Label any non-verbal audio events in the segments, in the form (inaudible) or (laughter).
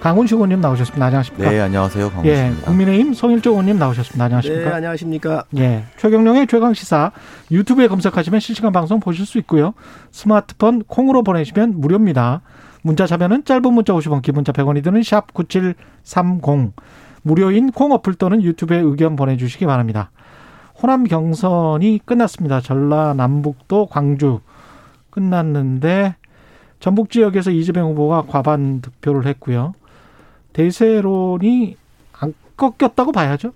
강훈식 의원님 나오셨습니다. 안녕하십니까? 네, 안녕하세요. 예, 국민의힘 송일조 의원님 나오셨습니다. 안녕하십니까? 네, 안녕하십니까? 예, 최경령의 최강 시사 유튜브에 검색하시면 실시간 방송 보실 수 있고요. 스마트폰 콩으로 보내시면 무료입니다. 문자 자면은 짧은 문자 50원, 기본자 100원이 드는 샵 9730. 무료인 콩 어플 또는 유튜브에 의견 보내주시기 바랍니다. 호남 경선이 끝났습니다. 전라남북도 광주 끝났는데 전북 지역에서 이재명 후보가 과반 득표를 했고요. 대세론이 안 꺾였다고 봐야죠.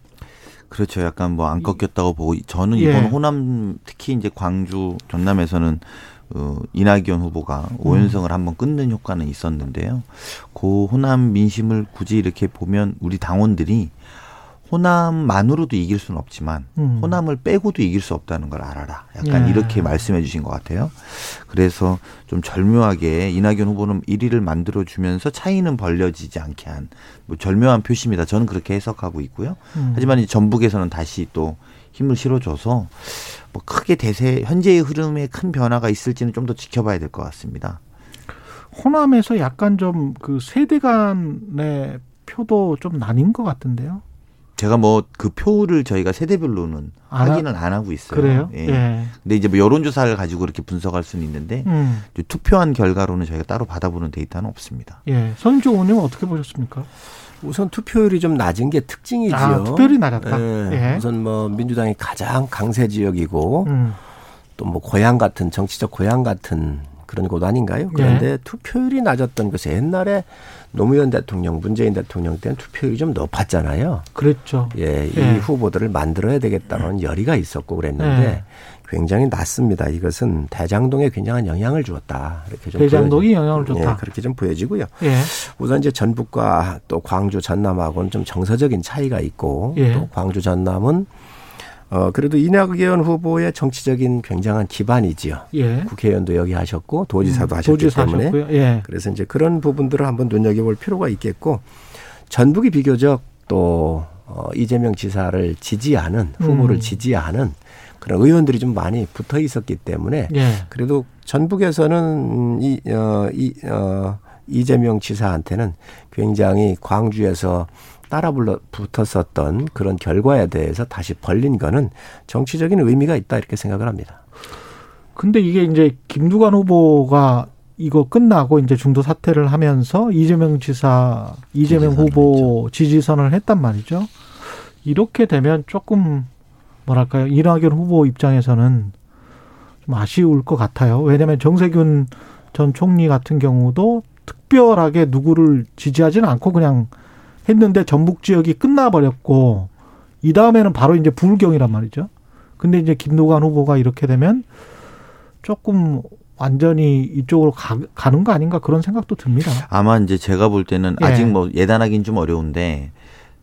그렇죠. 약간 뭐 안 꺾였다고 보고 저는 이번 예. 호남 특히 이제 광주 전남에서는 어, 이낙연 후보가 오연성을 한번 끊는 효과는 있었는데요. 그 호남 민심을 굳이 이렇게 보면 우리 당원들이 호남만으로도 이길 수는 없지만 음. 호남을 빼고도 이길 수 없다는 걸 알아라. 약간 예. 이렇게 말씀해 주신 것 같아요. 그래서 좀 절묘하게 이낙연 후보는 1위를 만들어 주면서 차이는 벌려지지 않게 한 뭐 절묘한 표시입니다. 저는 그렇게 해석하고 있고요. 음. 하지만 전북에서는 다시 또 힘을 실어줘서 뭐 크게 대세 현재의 흐름에 큰 변화가 있을지는 좀 더 지켜봐야 될 것 같습니다. 호남에서 약간 좀 그 세대 간의 표도 좀 나뉜 것 같은데요. 제가 뭐 그 표를 저희가 세대별로는 안 하- 확인을 안 하고 있어요. 그래요? 예. 예. 근데 이제 뭐 여론조사를 가지고 이렇게 분석할 수는 있는데 음. 투표한 결과로는 저희가 따로 받아보는 데이터는 없습니다. 예. 서인조 의원님은 어떻게 보셨습니까? 우선 투표율이 좀 낮은 게 특징이지요. 아, 투표율이 낮았다. 예. 예. 우선 뭐 민주당이 가장 강세 지역이고 음. 또뭐 고향 같은 정치적 고향 같은 그런 곳 아닌가요? 그런데 투표율이 낮았던 것이 옛날에 노무현 대통령, 문재인 대통령 때는 투표율이 좀 높았잖아요. 그랬죠. 예, 이 예. 후보들을 만들어야 되겠다는 열의가 있었고 그랬는데 예. 굉장히 낮습니다. 이것은 대장동에 굉장한 영향을 주었다. 이렇게 좀 대장동이 보여지- 영향을 줬다. 예, 그렇게 좀 보여지고요. 예. 우선 이제 전북과 또 광주 전남하고는 좀 정서적인 차이가 있고 예. 또 광주 전남은 어 그래도 이낙연 후보의 정치적인 굉장한 기반이지요. 예. 국회의원도 여기 하셨고 도지사도 하셨기 도지사 때문에 하셨고요. 예. 그래서 이제 그런 부분들을 한번 눈여겨볼 필요가 있겠고 전북이 비교적 또 어, 이재명 지사를 지지하는 후보를 음. 지지하는 그런 의원들이 좀 많이 붙어 있었기 때문에 예. 그래도 전북에서는 음, 이, 어, 이, 어, 이재명 지사한테는 굉장히 광주에서 따라 불러 붙었었던 그런 결과에 대해서 다시 벌린 거는 정치적인 의미가 있다 이렇게 생각을 합니다. 근데 이게 이제 김두관 후보가 이거 끝나고 이제 중도 사퇴를 하면서 이재명 지사, 이재명 후보 지지선을 했단 말이죠. 이렇게 되면 조금 뭐랄까요. 이낙연 후보 입장에서는 좀 아쉬울 것 같아요. 왜냐하면 정세균 전 총리 같은 경우도 특별하게 누구를 지지하지는 않고 그냥 했는데 전북 지역이 끝나버렸고 이 다음에는 바로 이제 부울경이란 말이죠. 근데 이제 김두관 후보가 이렇게 되면 조금 완전히 이쪽으로 가, 가는 거 아닌가 그런 생각도 듭니다. 아마 이제 제가 볼 때는 예. 아직 뭐 예단하기는 좀 어려운데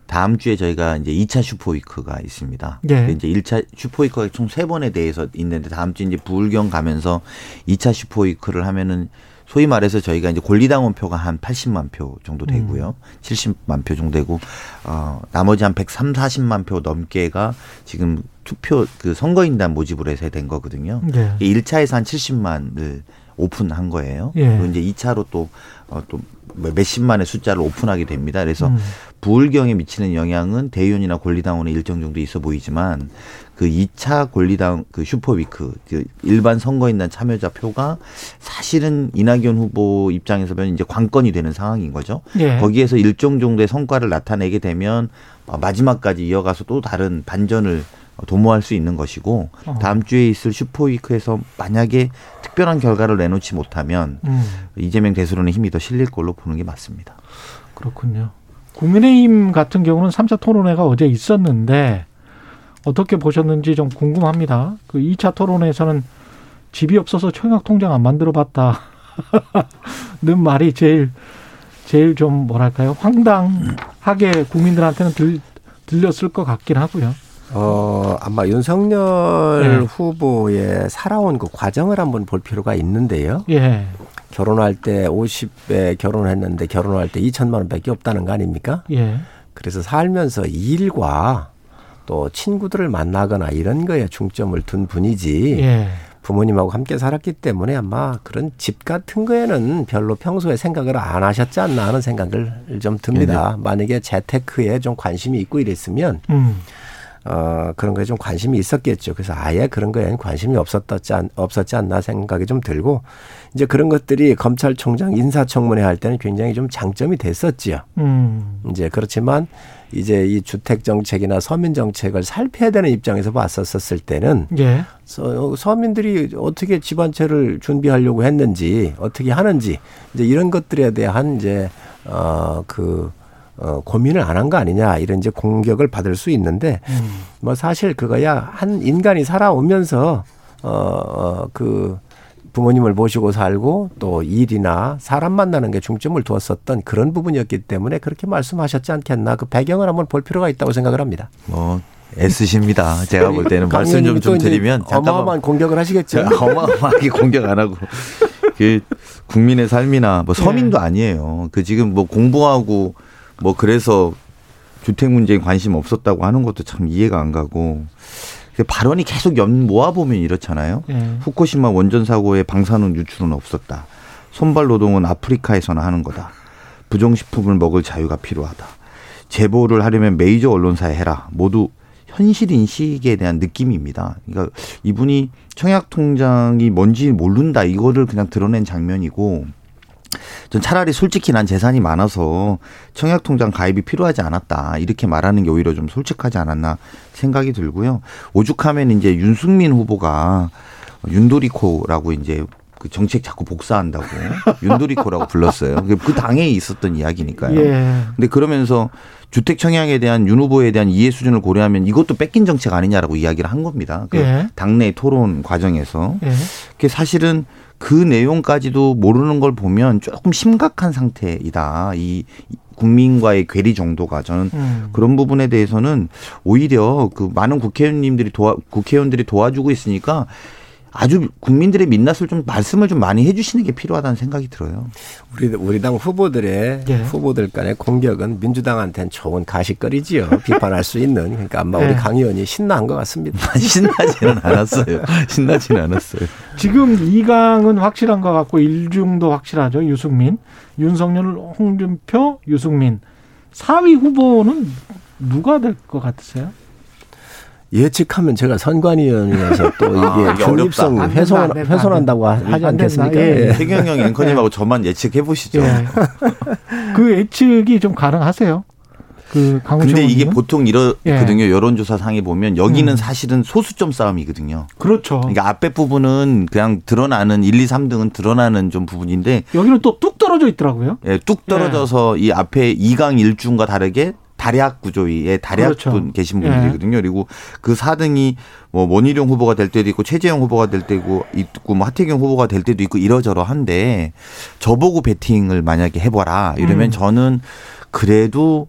다음 주에 저희가 이제 2차 슈퍼위크가 있습니다. 예. 이제 1차 슈퍼위크가 총 세 번에 대해서 있는데 다음 주 이제 부울경 가면서 2차 슈퍼위크를 하면은 소위 말해서 저희가 이제 권리당원 표가 한 80만 표 정도 되고요. 70만 표 정도 되고 어 나머지 한 130, 40만 표 넘게가 지금 투표 그 선거인단 모집으로 해서 된 거거든요. 예. 1차에서 한 70만을 오픈한 거예요. 예. 그리고 이제 2차로 또, 어, 또 몇십만의 숫자를 오픈하게 됩니다. 그래서 음. 부울경에 미치는 영향은 대의원이나 권리당원에 일정 정도 있어 보이지만 그 2차 권리당 그 슈퍼위크 그 일반 선거인단 참여자 표가 사실은 이낙연 후보 입장에서 보면 이제 관건이 되는 상황인 거죠. 예. 거기에서 일정 정도의 성과를 나타내게 되면 어, 마지막까지 이어가서 또 다른 반전을 도모할 수 있는 것이고 어. 다음 주에 있을 슈퍼위크에서 만약에 특별한 결과를 내놓지 못하면 음, 이재명 대세론의 힘이 더 실릴 걸로 보는 게 맞습니다. 그렇군요. 국민의힘 같은 경우는 3차 토론회가 어제 있었는데 어떻게 보셨는지 좀 궁금합니다. 그 2차 토론회에서는 집이 없어서 청약 통장 안 만들어 봤다. 는 (laughs) 말이 제일 제일 좀 뭐랄까요 황당하게 국민들한테는 들, 들렸을 것 같긴 하고요. 어, 아마 윤석열 네. 후보의 살아온 그 과정을 한번 볼 필요가 있는데요. 예. 결혼할 때 50에 결혼했는데 결혼할 때 2천만 원밖에 없다는 거 아닙니까? 예. 그래서 살면서 일과 또 친구들을 만나거나 이런 거에 중점을 둔 분이지. 예. 부모님하고 함께 살았기 때문에 아마 그런 집 같은 거에는 별로 평소에 생각을 안 하셨지 않나 하는 생각을 좀 듭니다. 네 만약에 재테크에 좀 관심이 있고 이랬으면 음. 어, 그런 거에 좀 관심이 있었겠죠. 그래서 아예 그런 거에는 관심이 없었지, 않, 없었지 않나 생각이 좀 들고 이제 그런 것들이 검찰총장 인사청문회 할 때는 굉장히 좀 장점이 됐었지요. 음. 이제 그렇지만 이제 이 주택 정책이나 서민 정책을 살펴야 되는 입장에서 봤었을 때는 예. 서, 서민들이 어떻게 집안채를 준비하려고 했는지 어떻게 하는지 이제 이런 것들에 대한 이제 어그 어, 고민을 안 한 거 아니냐 이런 이제 공격을 받을 수 있는데 음. 뭐 사실 그거야 한 인간이 살아오면서 어그 부모님을 모시고 살고 또 일이나 사람 만나는 게 중점을 두었었던 그런 부분이었기 때문에 그렇게 말씀하셨지 않겠나 그 배경을 한번 볼 필요가 있다고 생각을 합니다. 뭐 애쓰십니다. 제가 볼 때는 말씀 좀, 좀 드리면 어마어마한 공격을 하시겠죠. 어마어마하게 공격 안 하고 그 국민의 삶이나 뭐 서민도 네. 아니에요. 그 지금 뭐 공부하고 뭐 그래서 주택 문제에 관심 없었다고 하는 것도 참 이해가 안 가고 발언이 계속 연 모아 보면 이렇잖아요. 네. 후쿠시마 원전 사고의 방사능 유출은 없었다. 손발 노동은 아프리카에서나 하는 거다. 부정식품을 먹을 자유가 필요하다. 제보를 하려면 메이저 언론사에 해라. 모두 현실 인식에 대한 느낌입니다. 그러니까 이분이 청약 통장이 뭔지 모른다 이거를 그냥 드러낸 장면이고 전 차라리 솔직히 난 재산이 많아서 청약통장 가입이 필요하지 않았다. 이렇게 말하는 게 오히려 좀 솔직하지 않았나 생각이 들고요. 오죽하면 이제 윤승민 후보가 윤도리코라고 이제 그 정책 자꾸 복사한다고 (laughs) 윤도리코라고 불렀어요. 그 당에 있었던 이야기니까요. 예. 근데 그러면서 주택 청약에 대한 윤 후보에 대한 이해 수준을 고려하면 이것도 뺏긴 정책 아니냐라고 이야기를 한 겁니다. 그 예. 당내 토론 과정에서. 예. 그게 사실은 그 내용까지도 모르는 걸 보면 조금 심각한 상태이다. 이 국민과의 괴리 정도가 저는 음. 그런 부분에 대해서는 오히려 그 많은 국회의원님들이 도와 국회의원들이 도와주고 있으니까 아주 국민들의 민낯을 좀 말씀을 좀 많이 해주시는 게 필요하다는 생각이 들어요. 우리 우리 당 후보들의 예. 후보들 간의 공격은 민주당한테는 좋은 가식거리지요. 비판할 수 있는 그러니까 아마 우리 예. 강 의원이 신나한 것 같습니다. (laughs) 신나지는 않았어요. 신나지는 않았어요. 지금 이강은 확실한 것 같고 일중도 확실하죠. 유승민, 윤석열, 홍준표, 유승민. 4위 후보는 누가 될 것 같으세요? 예측하면 제가 선관위원이라서 또 아, 이게 이게 중립성 어렵다. 안 된다, 훼손, 안 된다, 훼손한다고 안 하지. 않겠습니까? 예. 예. 태경영 앵커님하고 저만 예측해 보시죠. 예. 그 예측이 좀 가능하세요? 그 근데 이게 의원님은? 보통 이러거든요. 여론조사 상에 보면 여기는 음. 사실은 소수점 싸움이거든요. 그렇죠. 그러니까 앞에 부분은 그냥 드러나는 1, 2, 3등은 드러나는 좀 부분인데 여기는 또 뚝 떨어져 있더라고요. 예, 뚝 떨어져서 이 앞에 2강 1중과 다르게 다략 구조의 다략 그렇죠. 분 계신 분들이거든요. 그리고 그 4등이 뭐 원희룡 후보가 될 때도 있고 최재형 후보가 될 때고 있고 뭐 하태경 후보가 될 때도 있고 이러저러한데 저보고 배팅을 만약에 해봐라 이러면 음. 저는 그래도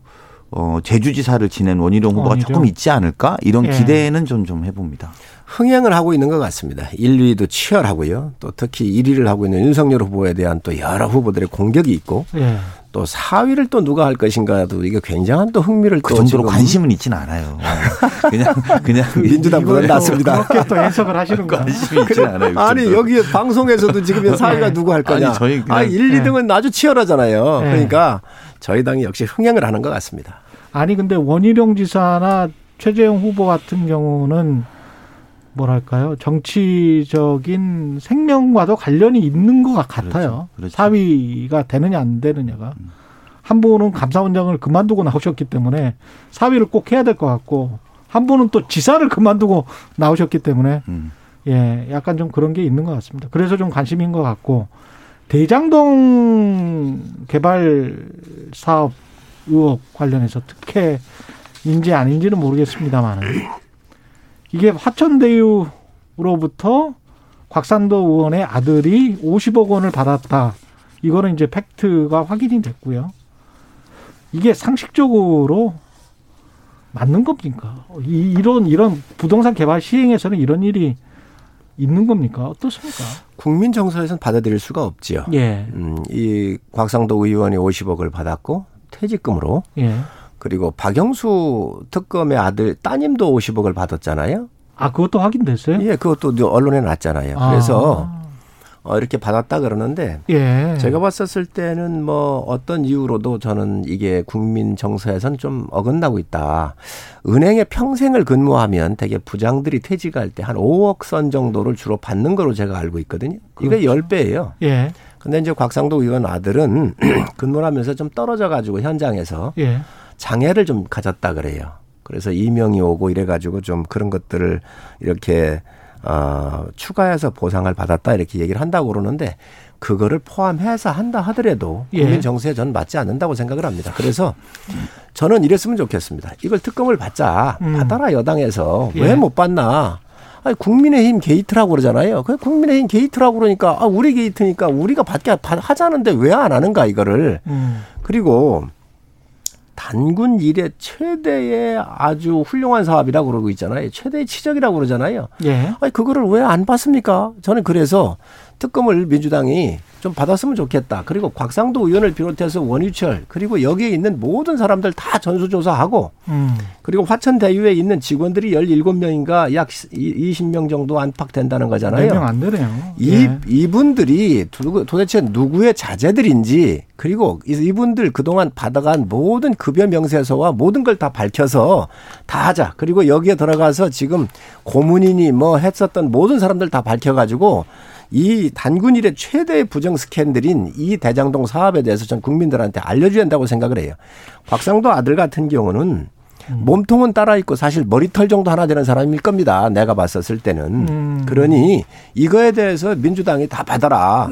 어 제주지사를 지낸 원희룡 후보가 원희룡. 조금 있지 않을까 이런 예. 기대는 좀 좀 해봅니다. 흥행을 하고 있는 것 같습니다. 1, 2위도 치열하고요. 또 특히 1위를 하고 있는 윤석열 후보에 대한 또 여러 후보들의 공격이 있고 예. 또 4위를 또 누가 할 것인가도 이게 굉장한 또 흥미를 그또 정도로 지금 관심은 있진 않아요. (laughs) 그냥 그냥 민주당보다 이거에 또 낫습니다. 그렇게 또 해석을 하시는구나. 관심이 있진 않아요. 그 아니. 여기 방송에서도 지금 4위가 누구 할 거냐. 아니, 저희 그냥- 아, 1, 2등은 아주 치열하잖아요. 네. 그러니까 저희 당이 역시 흥행을 하는 것 같습니다. 아니 근데 원희룡 지사나 최재형 후보 같은 경우는 뭐랄까요 정치적인 생명과도 관련이 있는 것 같아요. 그렇죠. 사위가 되느냐 안 되느냐가 한 분은 감사원장을 그만두고 나오셨기 때문에 사위를 꼭 해야 될 것 같고 한 분은 또 지사를 그만두고 나오셨기 때문에 음. 예 약간 좀 그런 게 있는 것 같습니다. 그래서 좀 관심인 것 같고 대장동 개발 사업 의혹 관련해서 특혜인지 아닌지는 모르겠습니다만 이게 화천대유로부터 곽산도 의원의 아들이 50억 원을 받았다 이거는 이제 팩트가 확인이 됐고요. 이게 상식적으로 맞는 겁니까? 이, 이런 이런 부동산 개발 시행에서는 이런 일이 있는 겁니까? 어떻습니까? 국민 정서에서는 받아들일 수가 없지요. 예. 음, 이 곽상도 의원이 50억을 받았고 퇴직금으로 예. 그리고 박영수 특검의 아들 따님도 50억을 받았잖아요. 아, 그것도 확인됐어요? 예, 그것도 언론에 났잖아요. 그래서 아, 어, 이렇게 받았다 그러는데 예. 제가 봤었을 때는 뭐 어떤 이유로도 저는 이게 국민 정서에선 좀 어긋나고 있다. 은행에 평생을 근무하면 되게 부장들이 퇴직할 때 한 5억 선 정도를 주로 받는 거로 제가 알고 있거든요. 이게 그렇죠. 10배예요. 예. 근데 이제 곽상도 의원 아들은 (clears throat) 근무를 하면서 좀 떨어져 가지고 현장에서 예. 장애를 좀 가졌다 그래요. 그래서 이명이 오고 이래 가지고 좀 그런 것들을 이렇게 어 추가해서 보상을 받았다 이렇게 얘기를 한다고 그러는데 그거를 포함해서 한다 하더라도 예. 국민 정서에 저는 맞지 않는다고 생각을 합니다. 그래서 저는 이랬으면 좋겠습니다. 이걸 특검을 받자. 음. 받아라 여당에서 예. 왜 못 받나? 아니 국민의힘 게이트라고 그러잖아요. 그 국민의힘 게이트라고 그러니까 아 우리 게이트니까 우리가 받게 받- 하자는데 왜 안 하는가 이거를 음. 그리고 단군 이래 최대의 아주 훌륭한 사업이라고 그러고 있잖아요. 최대의 치적이라고 그러잖아요. 예. 아니 그거를 왜 안 받습니까? 저는 그래서 특검을 민주당이 좀 받았으면 좋겠다. 그리고 곽상도 의원을 비롯해서 원유철 그리고 여기에 있는 모든 사람들 다 전수조사하고 음. 그리고 화천대유에 있는 직원들이 17명인가 약 20명 정도 안팎된다는 거잖아요. 몇명 안 되네요. 이, 예. 이분들이 도- 도대체 누구의 자제들인지 그리고 이- 이분들 그동안 받아간 모든 급여 명세서와 모든 걸 다 밝혀서 다 하자. 그리고 여기에 들어가서 지금 고문이니 뭐 했었던 모든 사람들 다 밝혀가지고 이 단군 이래 최대의 부정 스캔들인 이 대장동 사업에 대해서 전 국민들한테 알려줘야 한다고 생각을 해요. 곽상도 아들 같은 경우는 몸통은 따로 있고 사실 머리털 정도 하나 되는 사람일 겁니다. 내가 봤었을 때는. 음. 그러니 이거에 대해서 민주당이 다 받아라.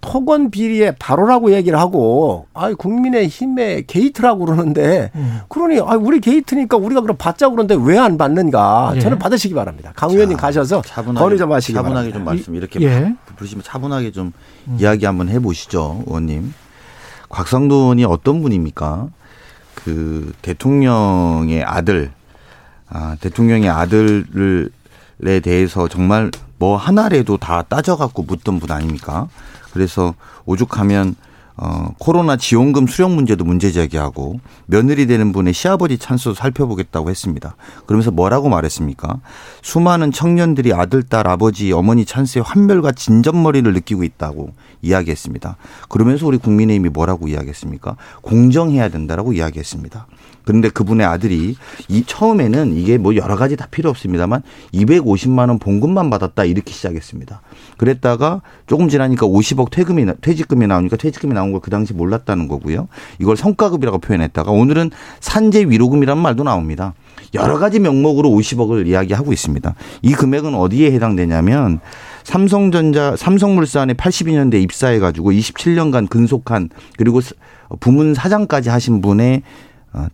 토건 비리의 바로라고 얘기를 하고 아 국민의 힘의 게이트라고 그러는데 음. 그러니 아 우리 게이트니까 우리가 그럼 받자 그러는데 왜 안 받는가? 예. 저는 받으시기 바랍니다. 강 의원님 가셔서 차분하게 건의 좀 하시기 차분하게 바랍니다. 좀 말씀 이렇게 예. 부르시면 차분하게 좀 이야기 한번 해 보시죠, 의원님. 곽상도 의원이 어떤 분입니까? 그 대통령의 아들, 아, 대통령의 아들에 대해서 정말 뭐 하나라도 다 따져갖고 묻던 분 아닙니까? 그래서 오죽하면 어, 코로나 지원금 수령 문제도 문제 제기하고 며느리 되는 분의 시아버지 찬스도 살펴보겠다고 했습니다. 그러면서 뭐라고 말했습니까? 수많은 청년들이 아들, 딸, 아버지, 어머니 찬스에 환멸과 진전머리를 느끼고 있다고 이야기했습니다. 그러면서 우리 국민의힘이 뭐라고 이야기했습니까? 공정해야 된다라고 이야기했습니다. 그런데 그분의 아들이 이 처음에는 이게 뭐 여러 가지 다 필요 없습니다만 250만 원 봉급만 받았다 이렇게 시작했습니다. 그랬다가 조금 지나니까 50억 퇴금이 나- 퇴직금이 나오니까 퇴직금이 나온 걸 그 당시 몰랐다는 거고요. 이걸 성과급이라고 표현했다가 오늘은 산재 위로금이라는 말도 나옵니다. 여러 가지 명목으로 50억을 이야기하고 있습니다. 이 금액은 어디에 해당되냐면 삼성전자 삼성물산에 82년대 입사해 가지고 27년간 근속한 그리고 부문 사장까지 하신 분의 어,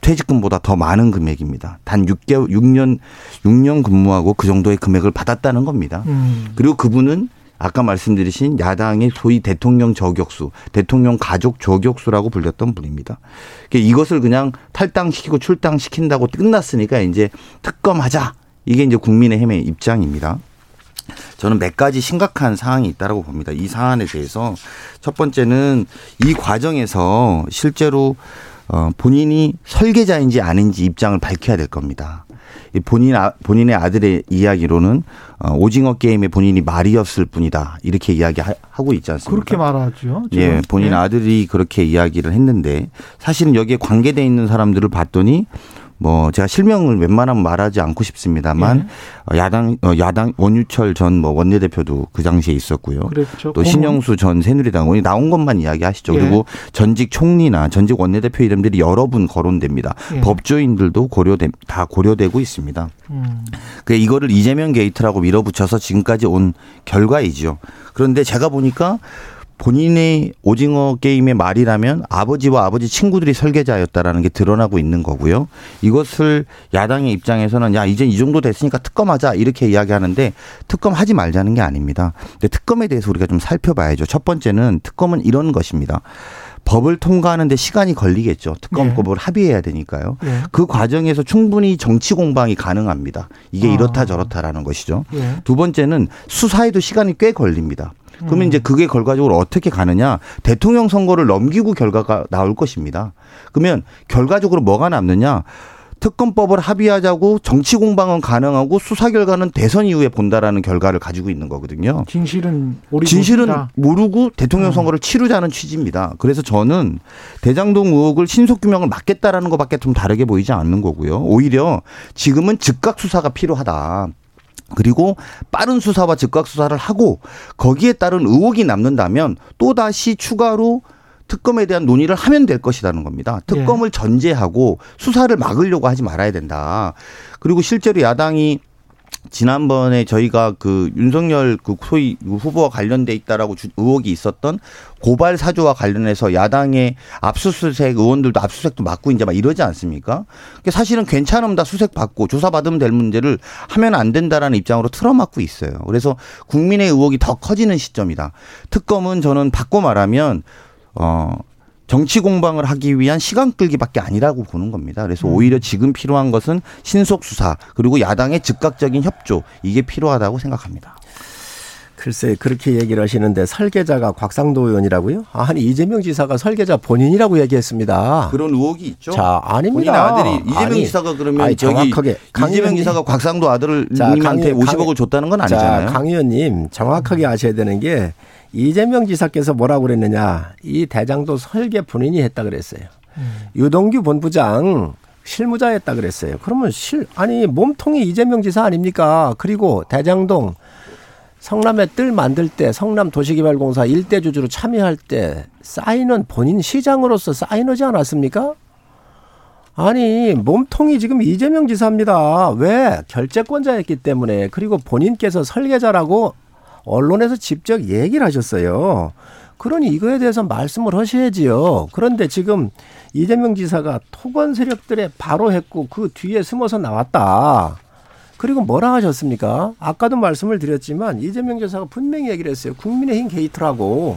퇴직금보다 더 많은 금액입니다. 단 6개월 6년 6년 근무하고 그 정도의 금액을 받았다는 겁니다. 음. 그리고 그분은 아까 말씀드리신 야당의 소위 대통령 저격수, 대통령 가족 저격수라고 불렸던 분입니다. 그러니까 이것을 그냥 탈당시키고 출당시킨다고 끝났으니까 이제 특검하자. 이게 이제 국민의힘의 입장입니다. 저는 몇 가지 심각한 사항이 있다라고 봅니다. 이 사안에 대해서 첫 번째는 이 과정에서 실제로 어 본인이 설계자인지 아닌지 입장을 밝혀야 될 겁니다. 이 본인 아, 본인의 아들의 이야기로는 어, 오징어 게임에 본인이 말이었을 뿐이다 이렇게 이야기하고 있지 않습니까? 그렇게 말하죠. 지금. 예, 본인 예. 아들이 그렇게 이야기를 했는데 사실은 여기에 관계돼 있는 사람들을 봤더니 뭐 제가 실명을 웬만하면 말하지 않고 싶습니다만 예. 어, 야당 어, 야당 원유철 전 뭐 원내대표도 그 당시에 있었고요. 그랬죠. 또 신영수 전 새누리당 의원이 나온 것만 이야기하시죠. 예. 그리고 전직 총리나 전직 원내대표 이름들이 여러 분 거론됩니다. 예. 법조인들도 고려돼 다 고려되고 있습니다. 음. 그 이거를 이재명 게이트라고 밀어붙여서 지금까지 온 결과이지요. 그런데 제가 보니까 본인의 오징어 게임의 말이라면 아버지와 아버지 친구들이 설계자였다라는 게 드러나고 있는 거고요. 이것을 야당의 입장에서는 야 이제 이 정도 됐으니까 특검하자 이렇게 이야기하는데 특검하지 말자는 게 아닙니다. 근데 특검에 대해서 우리가 좀 살펴봐야죠. 첫 번째는 특검은 이런 것입니다. 법을 통과하는데 시간이 걸리겠죠. 특검법을 네. 합의해야 되니까요. 네. 그 과정에서 충분히 정치 공방이 가능합니다. 이게 아. 이렇다 저렇다라는 것이죠. 네. 두 번째는 수사에도 시간이 꽤 걸립니다. 그러면 음. 이제 그게 결과적으로 어떻게 가느냐? 대통령 선거를 넘기고 결과가 나올 것입니다. 그러면 결과적으로 뭐가 남느냐? 특검법을 합의하자고 정치 공방은 가능하고 수사 결과는 대선 이후에 본다라는 결과를 가지고 있는 거거든요. 진실은 진실은 모르고 대통령 음. 선거를 치르자는 취지입니다. 그래서 저는 대장동 의혹을 신속 규명을 막겠다라는 것밖에 좀 다르게 보이지 않는 거고요. 오히려 지금은 즉각 수사가 필요하다. 그리고 빠른 수사와 즉각 수사를 하고 거기에 따른 의혹이 남는다면 또 다시 추가로 특검에 대한 논의를 하면 될 것이라는 겁니다. 특검을 예. 전제하고 수사를 막으려고 하지 말아야 된다. 그리고 실제로 야당이 지난번에 저희가 그 윤석열 그 소위 후보와 관련돼 있다라고 의혹이 있었던 고발 사주와 관련해서 야당의 압수수색 의원들도 압수수색도 맡고 이제 막 이러지 않습니까? 그러니까 사실은 괜찮으면 수색 받고 조사 받으면 될 문제를 하면 안 된다라는 입장으로 틀어막고 있어요. 그래서 국민의 의혹이 더 커지는 시점이다. 특검은 저는 바꿔 말하면 어 정치 공방을 하기 위한 시간 끌기밖에 아니라고 보는 겁니다. 그래서 음. 오히려 지금 필요한 것은 신속 수사 그리고 야당의 즉각적인 협조 이게 필요하다고 생각합니다. 글쎄 그렇게 얘기를 하시는데 설계자가 곽상도 의원이라고요? 아니 이재명 지사가 설계자 본인이라고 얘기했습니다. 그런 의혹이 있죠. 자 아닙니다. 아들이 이재명 아니, 지사가 그러면 아니, 정확하게 이재명 지사가 곽상도 아들을 자, 님한테 강, 50억을 줬다는 건 아니잖아요. 자, 강 의원님 정확하게 아셔야 되는 게 이재명 지사께서 뭐라고 그랬느냐. 이 대장도 설계 본인이 했다 그랬어요. 음. 유동규 본부장 실무자였다 그랬어요. 그러면 실 아니 몸통이 이재명 지사 아닙니까? 그리고 대장동 성남에 뜰 만들 때 성남 도시개발공사 일대 주주로 참여할 때 사인은 본인 시장으로서 사인하지 않았습니까? 아니 몸통이 지금 이재명 지사입니다. 왜 결재권자였기 때문에 그리고 본인께서 설계자라고 언론에서 직접 얘기를 하셨어요. 그러니 이거에 대해서 말씀을 하셔야지요. 그런데 지금 이재명 지사가 토건 세력들의 바로 했고 그 뒤에 숨어서 나왔다. 그리고 뭐라 하셨습니까? 아까도 말씀을 드렸지만 이재명 지사가 분명히 얘기를 했어요. 국민의힘 게이트라고.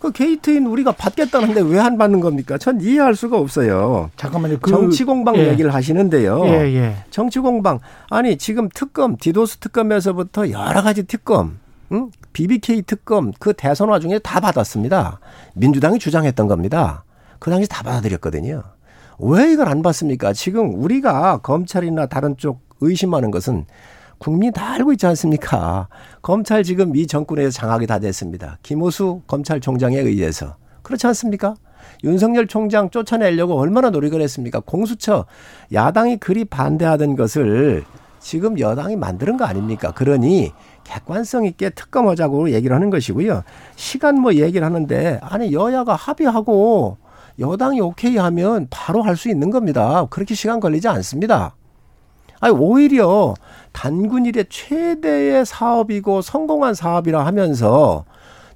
그 게이트인 우리가 받겠다는데 왜 안 받는 겁니까? 전 이해할 수가 없어요. 잠깐만요. 그, 정치 공방 예. 얘기를 하시는데요. 예, 예. 정치 공방 아니 지금 특검 디도스 특검에서부터 여러 가지 특검 응? BBK 특검 그 대선 와중에 다 받았습니다. 민주당이 주장했던 겁니다. 그 당시 다 받아들였거든요. 왜 이걸 안 받습니까? 지금 우리가 검찰이나 다른 쪽 의심하는 것은 국민이 다 알고 있지 않습니까? 검찰 지금 이 정권에서 장악이 다 됐습니다. 김호수 검찰총장에 의해서. 그렇지 않습니까? 윤석열 총장 쫓아내려고 얼마나 노력을 했습니까? 공수처 야당이 그리 반대하던 것을 지금 여당이 만드는 거 아닙니까? 그러니 객관성 있게 특검하자고 얘기를 하는 것이고요. 시간 뭐 얘기를 하는데 아니 여야가 합의하고 여당이 오케이 하면 바로 할 수 있는 겁니다. 그렇게 시간 걸리지 않습니다. 아니 오히려 단군 일의 최대의 사업이고 성공한 사업이라 하면서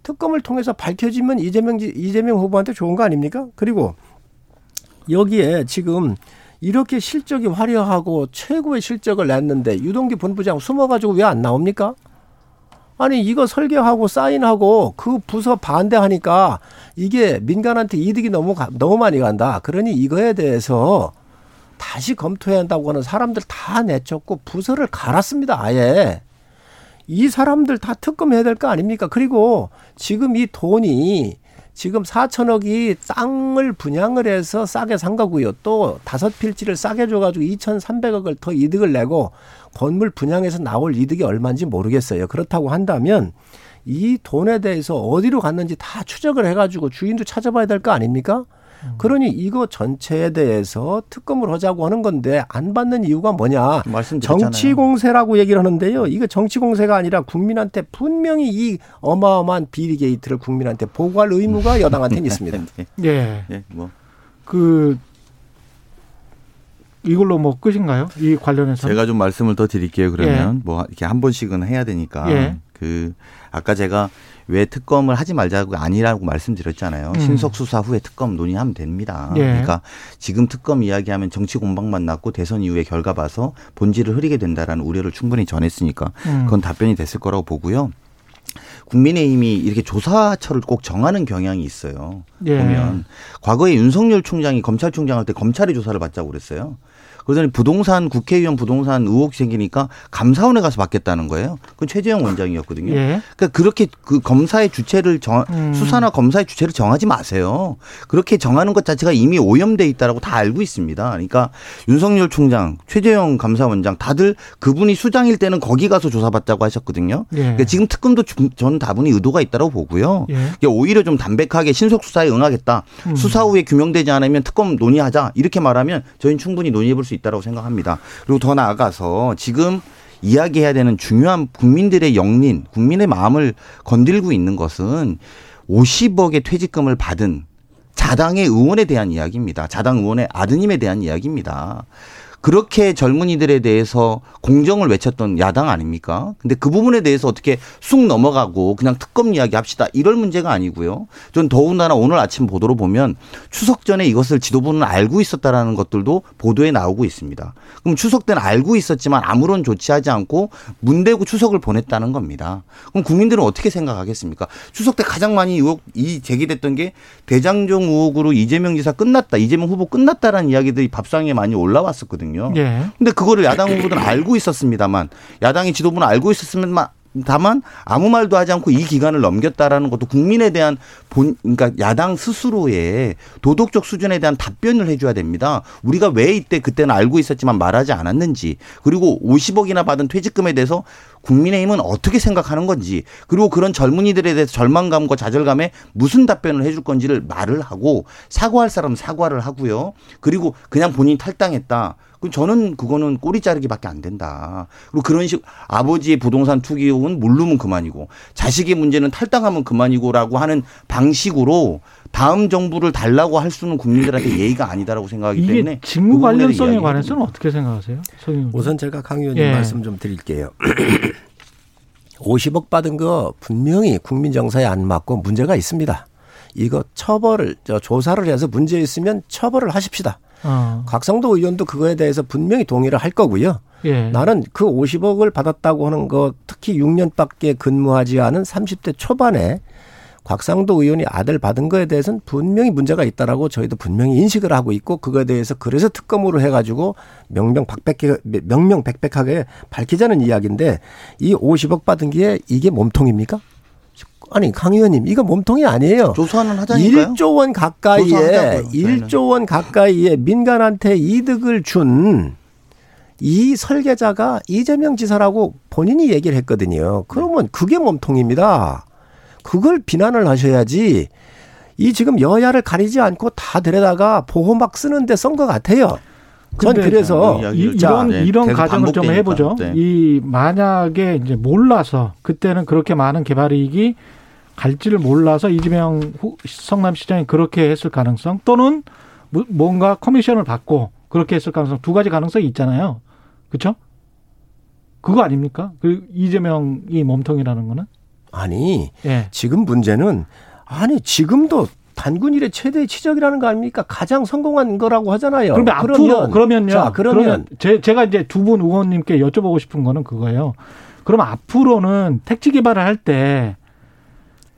특검을 통해서 밝혀지면 이재명 이재명 후보한테 좋은 거 아닙니까? 그리고 여기에 지금 이렇게 실적이 화려하고 최고의 실적을 냈는데 유동규 본부장 숨어가지고 왜 안 나옵니까? 아니 이거 설계하고 사인하고 그 부서 반대하니까 이게 민간한테 이득이 너무 너무 많이 간다. 그러니 이거에 대해서 다시 검토해야 한다고 하는 사람들 다 내쫓고 부서를 갈았습니다. 아예. 이 사람들 다 특검해야 될 거 아닙니까? 그리고 지금 이 돈이 지금 4천억이 땅을 분양을 해서 싸게 산 거고요. 또 다섯 필지를 싸게 줘가지고 2,300억을 더 이득을 내고 건물 분양해서 나올 이득이 얼마인지 모르겠어요. 그렇다고 한다면 이 돈에 대해서 어디로 갔는지 다 추적을 해가지고 주인도 찾아봐야 될 거 아닙니까? 그러니 이거 전체에 대해서 특검을 하자고 하는 건데 안 받는 이유가 뭐냐? 정치 공세라고 얘기를 하는데요. 이거 정치 공세가 아니라 국민한테 분명히 이 어마어마한 비리 게이트를 국민한테 보고할 의무가 여당한테는 (laughs) 있습니다. 네. 예. 네. 뭐. 그 이걸로 뭐 끝인가요? 이 관련해서 제가 좀 말씀을 더 드릴게요. 그러면 예. 뭐 이렇게 한 번씩은 해야 되니까. 예. 그 아까 제가 왜 특검을 하지 말자고 아니라고 말씀드렸잖아요. 음. 신속 수사 후에 특검 논의하면 됩니다. 예. 그러니까 지금 특검 이야기하면 정치 공방만 났고 대선 이후에 결과 봐서 본질을 흐리게 된다라는 우려를 충분히 전했으니까 음. 그건 답변이 됐을 거라고 보고요. 국민의힘이 이렇게 조사처를 꼭 정하는 경향이 있어요. 예. 보면 과거에 윤석열 총장이 검찰총장 할 때 검찰이 조사를 받자고 그랬어요. 그러더니 부동산 국회의원 부동산 의혹 생기니까 감사원에 가서 받겠다는 거예요. 그건 최재형 원장이었거든요. 예. 그러니까 그렇게 그 검사의 주체를 정 음. 수사나 검사의 주체를 정하지 마세요. 그렇게 정하는 것 자체가 이미 오염돼 있다라고 다 알고 있습니다. 그러니까 윤석열 총장, 최재형 감사원장 다들 그분이 수장일 때는 거기 가서 조사받자고 하셨거든요. 예. 그러니까 지금 특검도 좀- 저는 다분히 의도가 있다고 보고요. 예. 이게 오히려 좀 담백하게 신속 수사에 응하겠다. 음. 수사 후에 규명되지 않으면 특검 논의하자. 이렇게 말하면 저희는 충분히 논의해 볼 수 있다고 생각합니다. 그리고 더 나아가서 지금 이야기해야 되는 중요한 국민들의 영린, 국민의 마음을 건들고 있는 것은 50억의 퇴직금을 받은 자당의 의원에 대한 이야기입니다. 자당 의원의 아드님에 대한 이야기입니다. 그렇게 젊은이들에 대해서 공정을 외쳤던 야당 아닙니까? 근데 그 부분에 대해서 어떻게 쑥 넘어가고 그냥 특검 이야기 합시다. 이럴 문제가 아니고요. 전 더군다나 오늘 아침 보도로 보면 추석 전에 이것을 지도부는 알고 있었다라는 것들도 보도에 나오고 있습니다. 그럼 추석 때는 알고 있었지만 아무런 조치하지 않고 문대고 추석을 보냈다는 겁니다. 그럼 국민들은 어떻게 생각하겠습니까? 추석 때 가장 많이 의혹 이 제기됐던 게 대장정 의혹으로 이재명 지사 끝났다, 이재명 후보 끝났다라는 이야기들이 밥상에 많이 올라왔었거든요. 예. 근데 그거를 야당 후보들은 알고 있었습니다만 야당의 지도부는 알고 있었으면 다만 아무 말도 하지 않고 이 기간을 넘겼다라는 것도 국민에 대한 본 그러니까 야당 스스로의 도덕적 수준에 대한 답변을 해줘야 됩니다. 우리가 왜 이때 그때는 알고 있었지만 말하지 않았는지 그리고 50억이나 받은 퇴직금에 대해서 국민의힘은 어떻게 생각하는 건지 그리고 그런 젊은이들에 대해서 절망감과 좌절감에 무슨 답변을 해줄 건지를 말을 하고 사과할 사람은 사과를 하고요. 그리고 그냥 본인이 탈당했다. 그 저는 그거는 꼬리 자르기밖에 안 된다. 그리고 그런 식 아버지의 부동산 투기ውን 물르면 그만이고 자식의 문제는 탈당하면 그만이고라고 하는 방식으로 다음 정부를 달라고 할 수는 국민들한테 예의가 아니다라고 생각하기 이게 때문에 직무 그 관련성에 관해서는 어떻게 생각하세요? 우선 제가 강 의원님 예. 말씀 좀 드릴게요. (clears throat) 50억 받은 거 분명히 국민 정서에 안 맞고 문제가 있습니다. 이거 처벌을 저 조사를 해서 문제 있으면 처벌을 하십시다. 어. 곽성도 의원도 그거에 대해서 분명히 동의를 할 거고요. 예. 나는 그 50억을 받았다고 하는 거 특히 6년밖에 근무하지 않은 30대 초반에 곽상도 의원이 아들 받은 거에 대해서는 분명히 문제가 있다라고 저희도 분명히 인식을 하고 있고 그거에 대해서 그래서 특검으로 해가지고 명명백백하게 명명백백하게 밝히자는 이야기인데 이 50억 받은 게 이게 몸통입니까? 아니 강 의원님 이거 몸통이 아니에요. 조사는 하자니까요. 1조 원 가까이에 조사하자고요, 저희는. 1조 원 가까이에 민간한테 이득을 준 이 설계자가 이재명 지사라고 본인이 얘기를 했거든요. 그러면 그게 몸통입니다. 그걸 비난을 하셔야지 이 지금 여야를 가리지 않고 다 데려다가 보호막 쓰는데 쓴 것 같아요. 전 그래서 자, 이, 자, 이런 네, 이런 가정을 좀. 해보죠. 네. 이 만약에 이제 몰라서 그때는 그렇게 많은 개발 이익이 갈지를 몰라서 이재명 후- 성남시장이 그렇게 했을 가능성 또는 뭐- 뭔가 커미션을 받고 그렇게 했을 가능성 두 가지 가능성이 있잖아요. 그렇죠? 그거 아닙니까? 그 이재명이 몸통이라는 거는 아니 예. 지금 문제는 아니 지금도 단군 일의 최대 치적이라는 거 아닙니까? 가장 성공한 거라고 하잖아요. 그러면 앞으로 그러면요. 자, 그러면 제, 제가 이제 두 분 의원님께 여쭤보고 싶은 거는 그거예요. 그럼 앞으로는 택지 개발을 할 때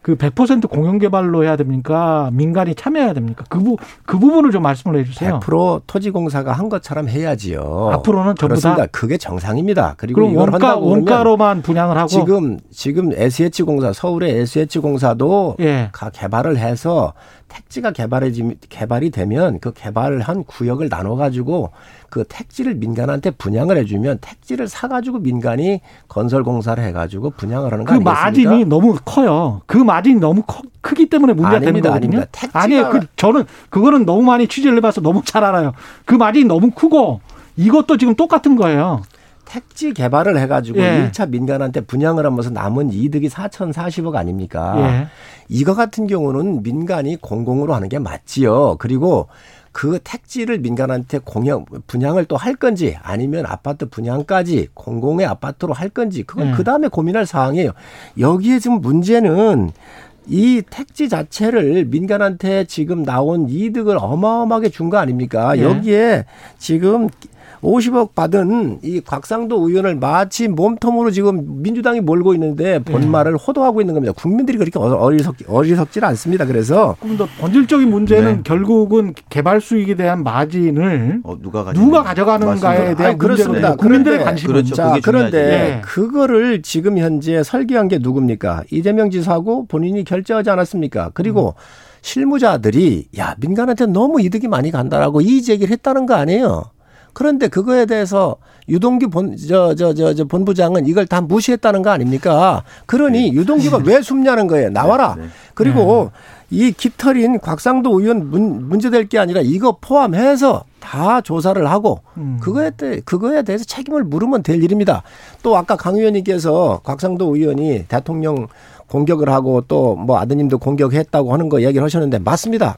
그 100% 공영 개발로 해야 됩니까? 민간이 참여해야 됩니까? 그, 부, 그 부분을 좀 말씀을 해 주세요. 100% 토지공사가 한 것처럼 해야지요. 앞으로는 전부 그렇습니다. 다 그게 정상입니다. 그리고 그럼 이걸 원가 원가로만 분양을 하고 지금 지금 SH공사 서울의 SH공사도 예. 가 개발을 해서 택지가 개발해지 개발이 되면 그 개발을 한 구역을 나눠 가지고 그 택지를 민간한테 분양을 해주면 택지를 사 가지고 민간이 건설 공사를 해 가지고 분양을 하는 거그 아니겠습니까? 마진이 너무 커요. 그 마진이 너무 커, 크기 때문에 문제가 되는 아닙니다, 거거든요. 아닙니다. 택지가- 아니에요. 그 저는 그거는 너무 많이 취재를 해봐서 너무 잘 알아요. 그 마진이 너무 크고 이것도 지금 똑같은 거예요. 택지 개발을 해가지고 예. 일 1차 민간한테 분양을 하면서 남은 이득이 4,040억 아닙니까? 예. 이거 같은 경우는 민간이 공공으로 하는 게 맞지요. 그리고 그 택지를 민간한테 공영 분양을 또 할 건지 아니면 아파트 분양까지 공공의 아파트로 할 건지 그건 네. 그 다음에 고민할 사항이에요. 여기에 지금 문제는 이 택지 자체를 민간한테 지금 나온 이득을 어마어마하게 준 거 아닙니까? 네. 여기에 지금 50억 받은 이 곽상도 의원을 마치 몸통으로 지금 민주당이 몰고 있는데 본말을 호도하고 있는 겁니다. 국민들이 그렇게 어- 어리석, 어리석질 않습니다. 그래서 조금 더 본질적인 문제는 네. 결국은 개발 수익에 대한 마진을 어, 누가 누가 가져가는가에. 대한 그렇습니다. 국민들의 관심은 그렇죠. 자, 그런데. 예. 그거를 지금 현재 설계한 게 누굽니까? 이재명 지사고 본인이 결정하지 않았습니까? 그리고 실무자들이 야, 민간한테 너무 이득이 많이 간다라고 이의 제기를 했다는 거 아니에요. 그런데 그거에 대해서 유동규 본, 저, 저, 저, 저 본부장은 이걸 다 무시했다는 거 아닙니까? 그러니 유동규가 왜 숨냐는 거예요. 나와라. 네, 네. 그리고 이 깃털인 곽상도 의원 문, 문제될 게 아니라 이거 포함해서 다 조사를 하고 음. 그거에 대 그거에 대해서 책임을 물으면 될 일입니다. 또 아까 강 의원님께서 곽상도 의원이 대통령 공격을 하고 또 뭐 아드님도 공격했다고 하는 거 얘기를 하셨는데 맞습니다.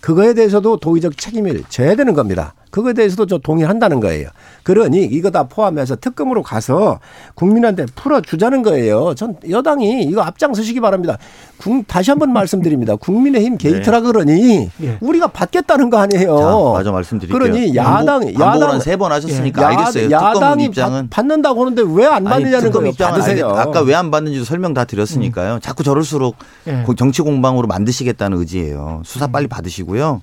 그거에 대해서도 도의적 책임을 져야 되는 겁니다. 그거에 대해서도 저 동의한다는 거예요. 그러니 이거 다 포함해서 특검으로 가서 국민한테 풀어주자는 거예요. 전 여당이 이거 앞장서시기 바랍니다. 국- 다시 한번 말씀드립니다. 국민의힘 게이트라 그러니 예. 우리가 받겠다는 거 아니에요. 자, 마저 말씀드릴게요. 그러니 야당, 반복, 야당, 반복을 한세번 하셨으니까 야- 알겠어요. 야당이 입장은 받, 는다고 하는데 왜 안 받느냐는 거예요. 입장은 받으세요. 알겠, 아까 왜 안 받는지도 설명 다 드렸으니까요. 자꾸 저럴수록 예. 그 정치 공방으로 만드시겠다는 의지예요. 수사 빨리 받으시고요.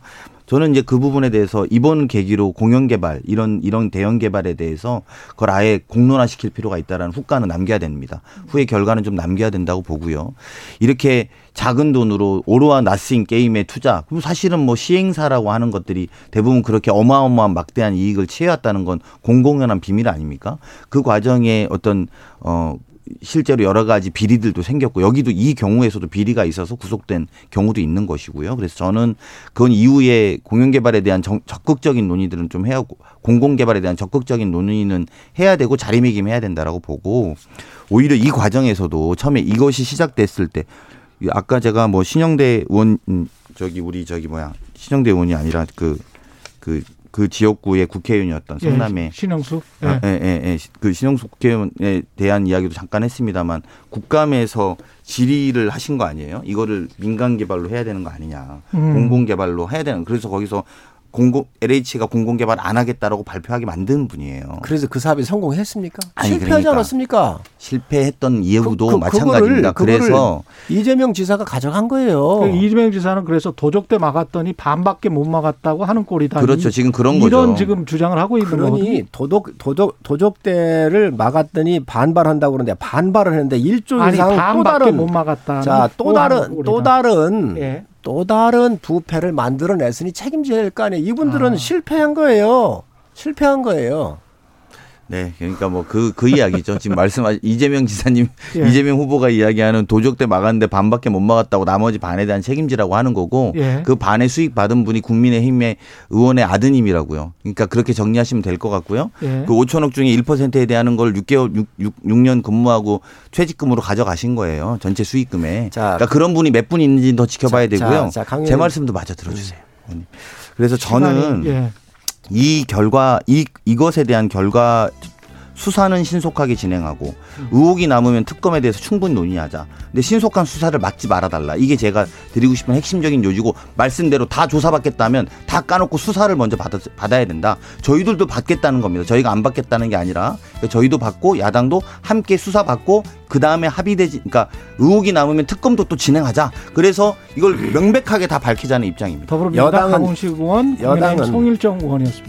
저는 이제 그 부분에 대해서 이번 계기로 공영 개발 이런 이런 대형 개발에 대해서 그걸 아예 공론화 시킬 필요가 있다라는 후과는 남겨야 됩니다. 후에 결과는 좀 남겨야 된다고 보고요. 이렇게 작은 돈으로 오로와 나싱 게임에 투자. 그럼 사실은 뭐 시행사라고 하는 것들이 대부분 그렇게 어마어마한 막대한 이익을 취해왔다는 건 공공연한 비밀 아닙니까? 그 과정에 어떤 어 실제로 여러 가지 비리들도 생겼고 여기도 이 경우에서도 비리가 있어서 구속된 경우도 있는 것이고요. 그래서 저는 그건 이후에 공영 개발에 대한 정- 적극적인 논의들은 좀 해야 하고 공공 개발에 대한 적극적인 논의는 해야 되고 자리매김해야 된다라고 보고 오히려 이 과정에서도 처음에 이것이 시작됐을 때 아까 제가 뭐 신영대 의원 음, 저기 우리 저기 뭐야 신영대 의원이 아니라 그그 그 지역구의 국회의원이었던 예, 성남의 신영수. 예. 아, 예, 예, 예. 그 신영숙 국회의원에 대한 이야기도 잠깐 했습니다만 국감에서 질의를 하신 거 아니에요? 이거를 민간 개발로 해야 되는 거 아니냐. 음. 공공 개발로 해야 되는. 그래서 거기서 공공 LH가 공공 개발 안 하겠다라고 발표하게 만든 분이에요. 그래서 그 사업이 성공했습니까? 아니, 실패하지 그러니까. 않았습니까? 실패했던 이유도 그- 그- 마찬가지입니다. 그거를- 그래서 이재명 지사가 가져간 거예요. 그 이재명 지사는 그래서 도적 대 막았더니 반밖에 못 막았다고 하는 꼴이다. 그렇죠. 이- 지금 그런 이런 거죠. 지금 주장을 하고 있는 거거든요. 그러니 도덕 도적 도적대를 막았더니 반발한다고 그러는데 반발을 했는데 일조 이상 또 다른 못 막았다. 자또 다른 또 다른 예. 또 다른 부패를 만들어냈으니 책임져야 될거 아니에요. 이분들은 아. 실패한 거예요. 실패한 거예요. 네, 그러니까 뭐그그 이야기죠. 지금 말씀하신 이재명 지사님, (laughs) 예. 이재명 후보가 이야기하는 도적대 막았는데 반밖에 못 막았다고 나머지 반에 대한 책임지라고 하는 거고 예. 그 반의 수익 받은 분이 국민의힘의 의원의 아드님이라고요. 그러니까 그렇게 정리하시면 될 것 같고요. 예. 그 5천억 중에 1%에 대한 걸 6개월 6, 6, 6년 근무하고 최직금으로 가져가신 거예요. 전체 수익금에. 자, 그러니까 그런 분이 몇 분 있는지 더 지켜봐야 자, 되고요. 자, 자, 강제 의원님. 말씀도 마저 들어주세요. 의원님. 그래서 저는 시간이, 예. 이 결과 이 이것에 대한 결과 수사는 신속하게 진행하고 의혹이 남으면 특검에 대해서 충분히 논의하자. 근데 신속한 수사를 막지 말아달라. 이게 제가 드리고 싶은 핵심적인 요지고 말씀대로 다 조사받겠다면 다 까놓고 수사를 먼저 받아, 받아야 된다. 저희들도 받겠다는 겁니다. 저희가 안 받겠다는 게 아니라 저희도 받고 야당도 함께 수사받고 그 다음에 합의되지. 그러니까 의혹이 남으면 특검도 또 진행하자. 그래서 이걸 명백하게 다 밝히자는 입장입니다. 더불어민주당 여당은- 의원, 여당은- 송일정 의원이었습니다.